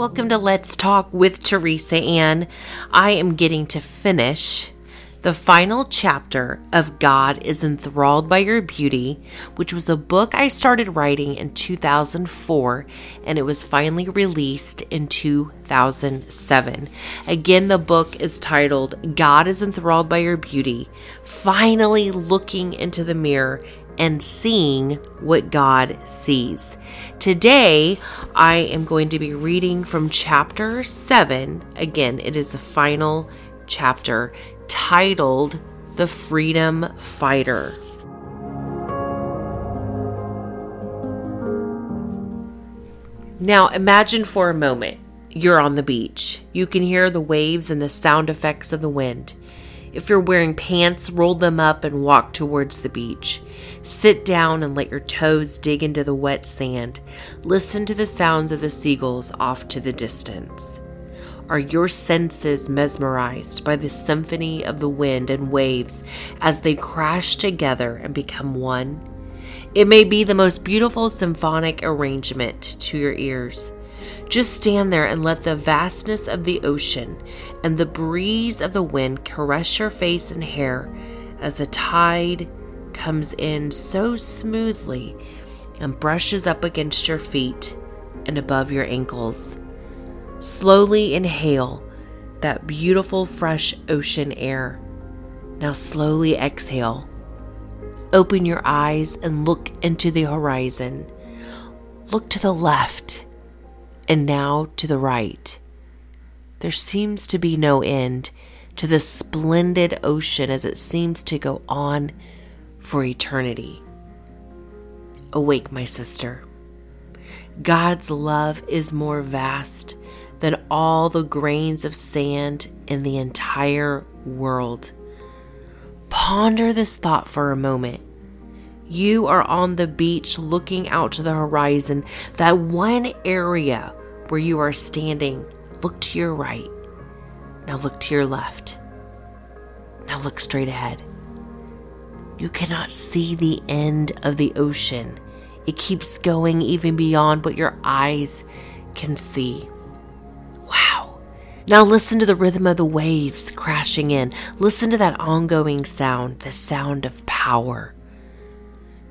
Welcome to Let's Talk with Teresa Ann. I am getting to finish the final chapter of God is Enthralled by Your Beauty, which was a book I started writing in 2004 and it was finally released in 2007. Again, the book is titled God is Enthralled by Your Beauty, finally looking into the mirror and seeing what God sees. Today, I am going to be reading from chapter 7. Again, it is the final chapter titled The Freedom Fighter. Now, imagine for a moment you're on the beach. You can hear the waves and the sound effects of the wind. If you're wearing pants, roll them up and walk towards the beach. Sit down and let your toes dig into the wet sand. Listen to the sounds of the seagulls off to the distance. Are your senses mesmerized by the symphony of the wind and waves as they crash together and become one? It may be the most beautiful symphonic arrangement to your ears. Just stand there and let the vastness of the ocean and the breeze of the wind caress your face and hair as the tide comes in so smoothly and brushes up against your feet and above your ankles. Slowly inhale that beautiful fresh ocean air. Now slowly exhale. Open your eyes and look into the horizon. Look to the left and now to the right. There seems to be no end to the splendid ocean as it seems to go on for eternity. Awake, my sister. God's love is more vast than all the grains of sand in the entire world. Ponder this thought for a moment. You are on the beach looking out to the horizon, that one area where you are standing. Look to your right. Now look to your left. Now look straight ahead. You cannot see the end of the ocean. It keeps going even beyond what your eyes can see. Wow. Now listen to the rhythm of the waves crashing in. Listen to that ongoing sound, the sound of power.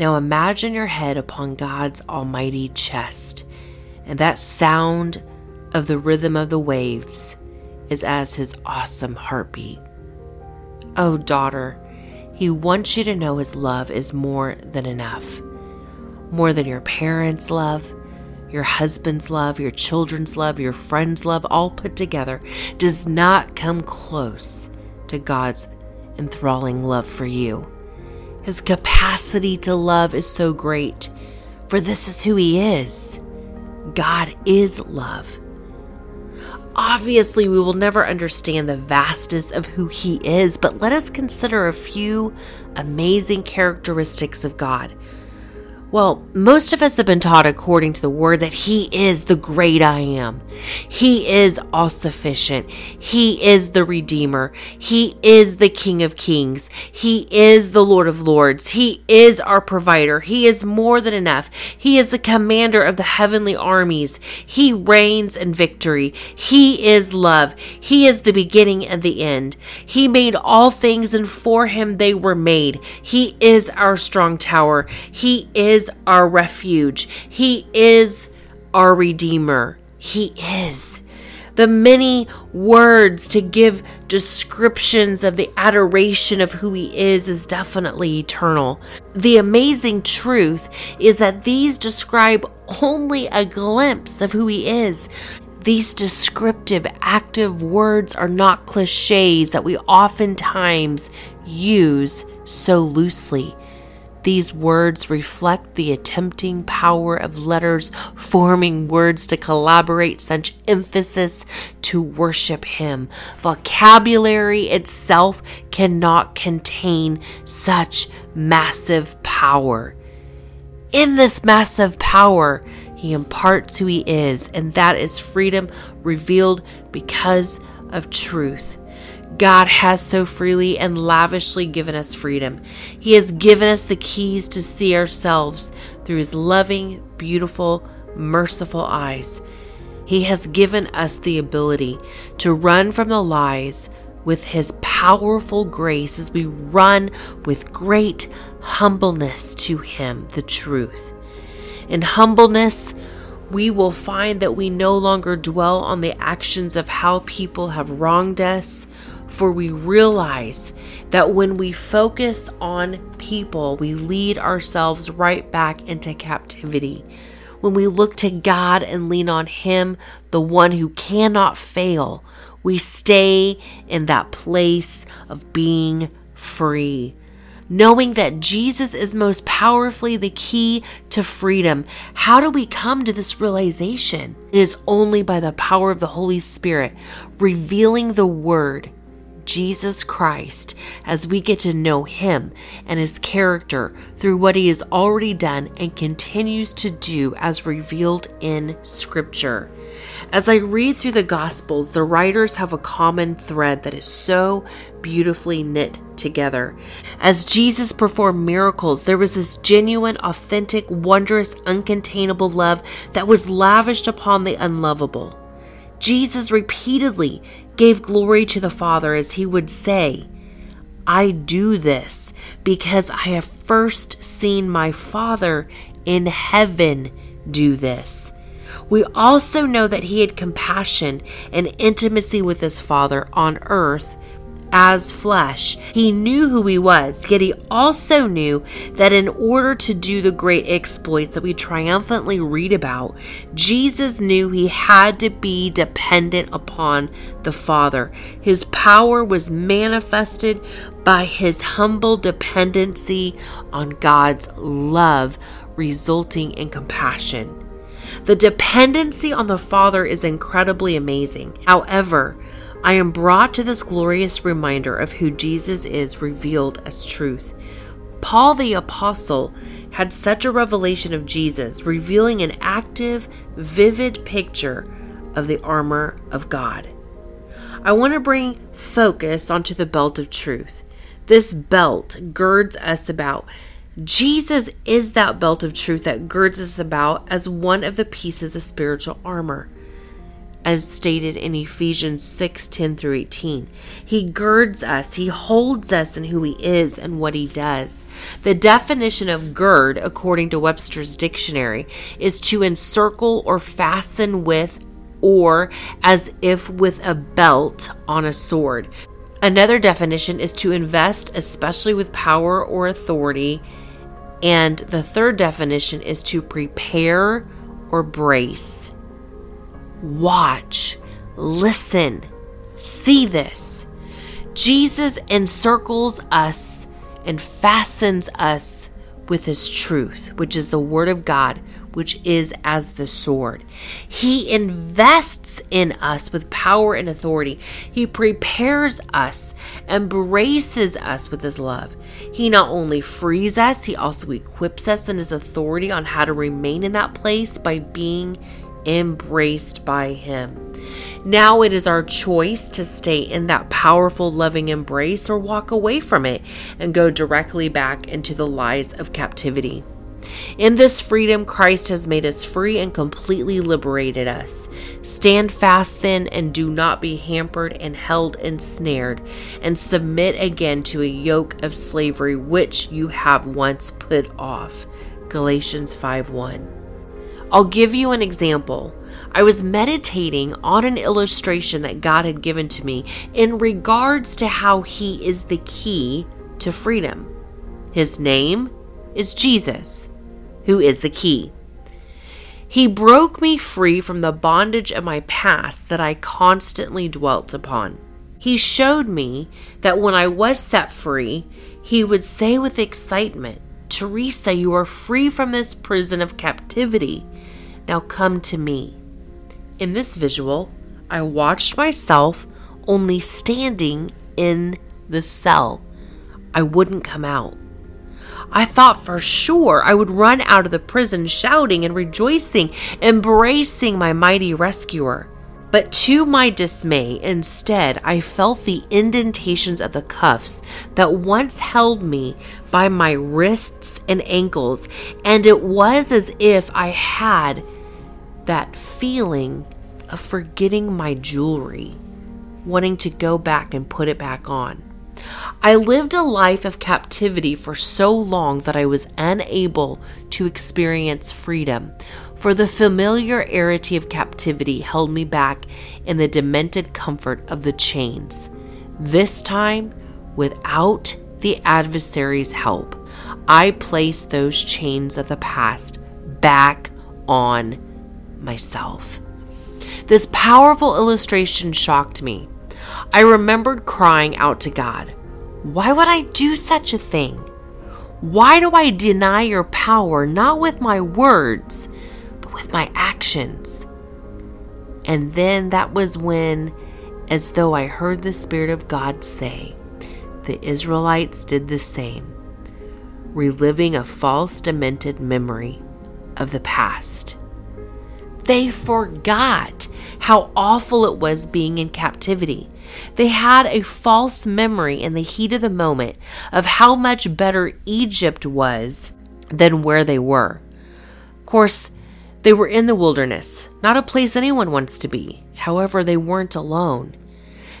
Now imagine your head upon God's almighty chest, and that sound of the rhythm of the waves is as his awesome heartbeat. Oh, daughter, he wants you to know his love is more than enough, more than your parents' love your husband's love, your children's love, your friend's love, all put together, does not come close to God's enthralling love for you. His capacity to love is so great, for this is who He is. God is love. Obviously, we will never understand the vastness of who He is, but let us consider a few amazing characteristics of God well, most of us have been taught according to the word that He is the great I am. He is all sufficient. He is the Redeemer. He is the King of Kings. He is the Lord of Lords. He is our provider. He is more than enough. He is the commander of the heavenly armies. He reigns in victory. He is love. He is the beginning and the end. He made all things, and for Him they were made. He is our strong tower. He is is our refuge. He is our Redeemer. He is. The many words to give descriptions of the adoration of who He is is definitely eternal. The amazing truth is that these describe only a glimpse of who He is. These descriptive, active words are not cliches that we oftentimes use so loosely. These words reflect the attempting power of letters forming words to collaborate such emphasis to worship Him. Vocabulary itself cannot contain such massive power. In this massive power, He imparts who He is, and that is freedom revealed because of truth. God has so freely and lavishly given us freedom. He has given us the keys to see ourselves through His loving, beautiful, merciful eyes. He has given us the ability to run from the lies with His powerful grace as we run with great humbleness to Him, the truth. In humbleness, we will find that we no longer dwell on the actions of how people have wronged us, for we realize that when we focus on people, we lead ourselves right back into captivity. When we look to God and lean on Him, the one who cannot fail, we stay in that place of being free knowing that Jesus is most powerfully the key to freedom. How do we come to this realization? It is only by the power of the Holy Spirit revealing the Word. Jesus Christ as we get to know Him and His character through what He has already done and continues to do as revealed in Scripture. As I read through the Gospels, the writers have a common thread that is so beautifully knit together. As Jesus performed miracles, there was this genuine, authentic, wondrous, uncontainable love that was lavished upon the unlovable. Jesus repeatedly gave glory to the Father as he would say, I do this because I have first seen my Father in heaven do this. We also know that he had compassion and intimacy with his Father on earth as flesh. He knew who he was, yet he also knew that in order to do the great exploits that we triumphantly read about, Jesus knew he had to be dependent upon the Father. His power was manifested by his humble dependency on God's love, resulting in compassion. The dependency on the Father is incredibly amazing. However, I am brought to this glorious reminder of who Jesus is revealed as truth. Paul the Apostle had such a revelation of Jesus, revealing an active, vivid picture of the armor of God. I want to bring focus onto the belt of truth. This belt girds us about Jesus is that belt of truth that girds us about as one of the pieces of spiritual armor. As stated in Ephesians 6 10 through 18, He girds us, He holds us in who He is and what He does. The definition of gird, according to Webster's dictionary, is to encircle or fasten with, or as if with a belt on a sword. Another definition is to invest, especially with power or authority and the third definition is to prepare or brace. Watch, listen, see this. Jesus encircles us and fastens us with his truth, which is the word of God, which is as the sword. He invests in us with power and authority. He prepares us embraces us with his love. He not only frees us, he also equips us in his authority on how to remain in that place by being embraced by him. Now it is our choice to stay in that powerful, loving embrace or walk away from it and go directly back into the lies of captivity. In this freedom, Christ has made us free and completely liberated us. Stand fast then and do not be hampered and held ensnared, and submit again to a yoke of slavery which you have once put off. Galatians 5 1. I'll give you an example. I was meditating on an illustration that God had given to me in regards to how He is the key to freedom. His name is Jesus, who is the key. He broke me free from the bondage of my past that I constantly dwelt upon. He showed me that when I was set free, He would say with excitement, Teresa, you are free from this prison of captivity. Now come to me. In this visual, I watched myself only standing in the cell. I wouldn't come out. I thought for sure I would run out of the prison shouting and rejoicing, embracing my mighty rescuer. But to my dismay, instead, I felt the indentations of the cuffs that once held me by my wrists and ankles, and it was as if I had that feeling of forgetting my jewelry, wanting to go back and put it back on. I lived a life of captivity for so long that I was unable to experience freedom, for the familiarity of captivity held me back in the demented comfort of the chains. This time, without the adversary's help, I placed those chains of the past back on myself. This powerful illustration shocked me. I remembered crying out to God, Why would I do such a thing? Why do I deny your power not with my words, but with my actions? And then that was when, as though I heard the Spirit of God say, the Israelites did the same, reliving a false, demented memory of the past. They forgot how awful it was being in captivity. They had a false memory in the heat of the moment of how much better Egypt was than where they were. Of course, they were in the wilderness, not a place anyone wants to be. However, they weren't alone.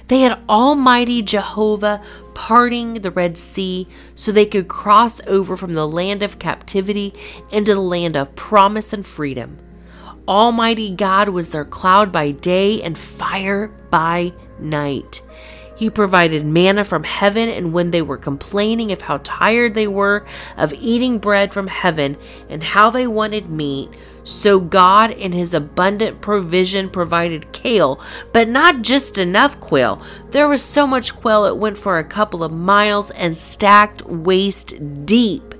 They had Almighty Jehovah parting the Red Sea so they could cross over from the land of captivity into the land of promise and freedom. Almighty God was their cloud by day and fire by night. He provided manna from heaven, and when they were complaining of how tired they were of eating bread from heaven and how they wanted meat, so God, in His abundant provision, provided quail, but not just enough quail. There was so much quail it went for a couple of miles and stacked waist deep.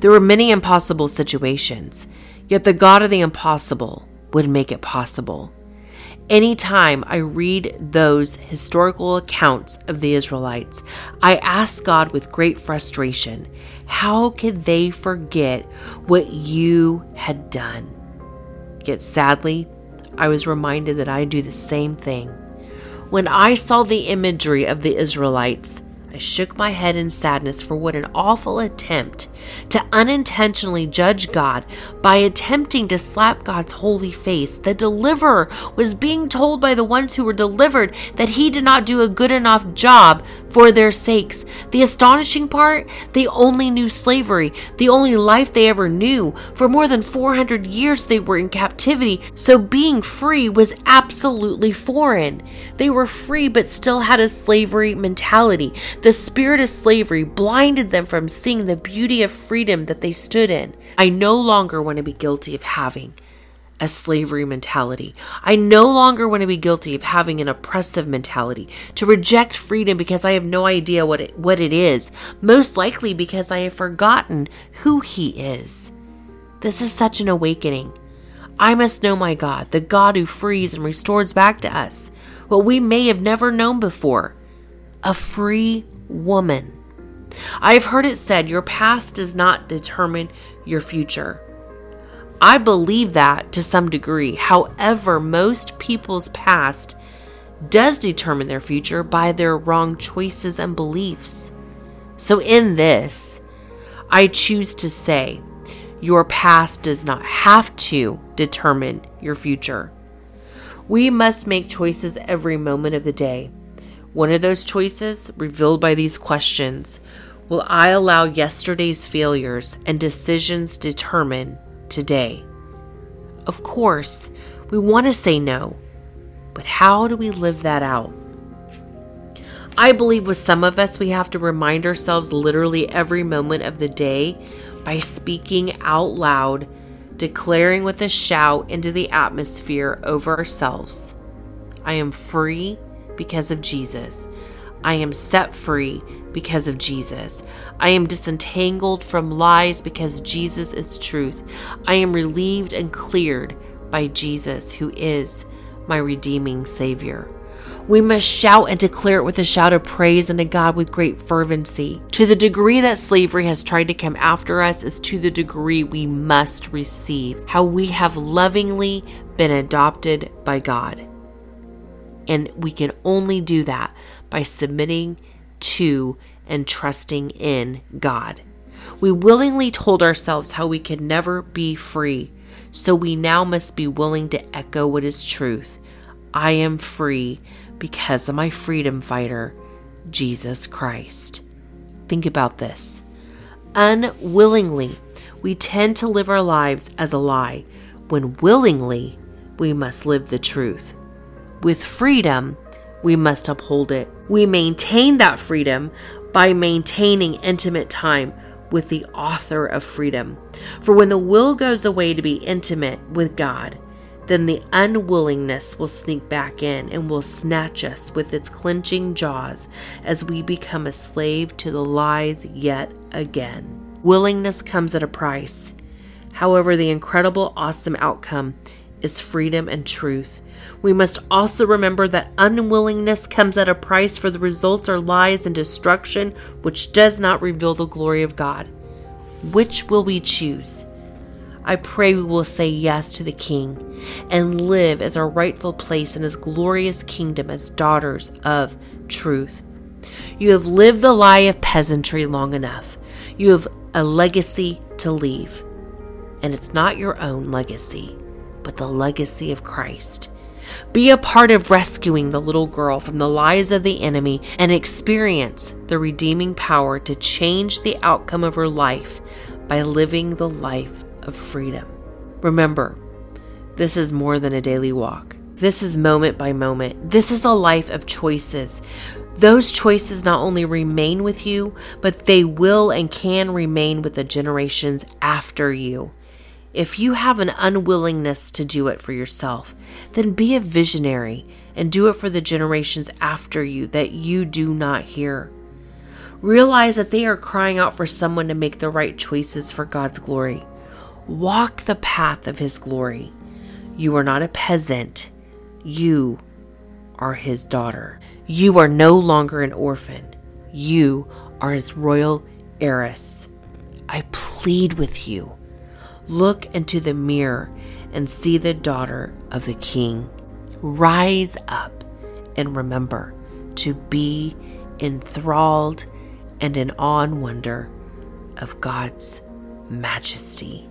There were many impossible situations. Yet the God of the impossible would make it possible. Anytime I read those historical accounts of the Israelites, I ask God with great frustration, how could they forget what you had done? Yet sadly, I was reminded that I do the same thing. When I saw the imagery of the Israelites, I shook my head in sadness for what an awful attempt to unintentionally judge God by attempting to slap God's holy face. The deliverer was being told by the ones who were delivered that he did not do a good enough job for their sakes. The astonishing part, they only knew slavery, the only life they ever knew. For more than 400 years, they were in captivity, so being free was absolutely foreign. They were free but still had a slavery mentality. The spirit of slavery blinded them from seeing the beauty of freedom that they stood in. I no longer want to be guilty of having a slavery mentality. I no longer want to be guilty of having an oppressive mentality, to reject freedom because I have no idea what it, what it is, most likely because I have forgotten who He is. This is such an awakening. I must know my God, the God who frees and restores back to us what we may have never known before a free woman. I have heard it said your past does not determine your future. I believe that to some degree. However, most people's past does determine their future by their wrong choices and beliefs. So, in this, I choose to say your past does not have to determine your future. We must make choices every moment of the day. One of those choices, revealed by these questions, will I allow yesterday's failures and decisions determine today. Of course, we want to say no, but how do we live that out? I believe with some of us, we have to remind ourselves literally every moment of the day by speaking out loud, declaring with a shout into the atmosphere over ourselves I am free because of Jesus. I am set free because of Jesus. I am disentangled from lies because Jesus is truth. I am relieved and cleared by Jesus, who is my redeeming Savior. We must shout and declare it with a shout of praise unto God with great fervency. To the degree that slavery has tried to come after us, is to the degree we must receive how we have lovingly been adopted by God. And we can only do that by submitting to and trusting in God. We willingly told ourselves how we could never be free, so we now must be willing to echo what is truth. I am free because of my freedom fighter, Jesus Christ. Think about this. Unwillingly, we tend to live our lives as a lie, when willingly, we must live the truth. With freedom, we must uphold it. We maintain that freedom by maintaining intimate time with the author of freedom. For when the will goes away to be intimate with God, then the unwillingness will sneak back in and will snatch us with its clenching jaws as we become a slave to the lies yet again. Willingness comes at a price. However, the incredible, awesome outcome is freedom and truth. We must also remember that unwillingness comes at a price, for the results are lies and destruction, which does not reveal the glory of God. Which will we choose? I pray we will say yes to the King and live as our rightful place in his glorious kingdom as daughters of truth. You have lived the lie of peasantry long enough. You have a legacy to leave. And it's not your own legacy, but the legacy of Christ. Be a part of rescuing the little girl from the lies of the enemy and experience the redeeming power to change the outcome of her life by living the life of freedom. Remember, this is more than a daily walk. This is moment by moment. This is a life of choices. Those choices not only remain with you, but they will and can remain with the generations after you. If you have an unwillingness to do it for yourself, then be a visionary and do it for the generations after you that you do not hear. Realize that they are crying out for someone to make the right choices for God's glory. Walk the path of His glory. You are not a peasant, you are His daughter. You are no longer an orphan, you are His royal heiress. I plead with you Look into the mirror and see the daughter of the king. Rise up and remember to be enthralled and in awe and wonder of God's majesty.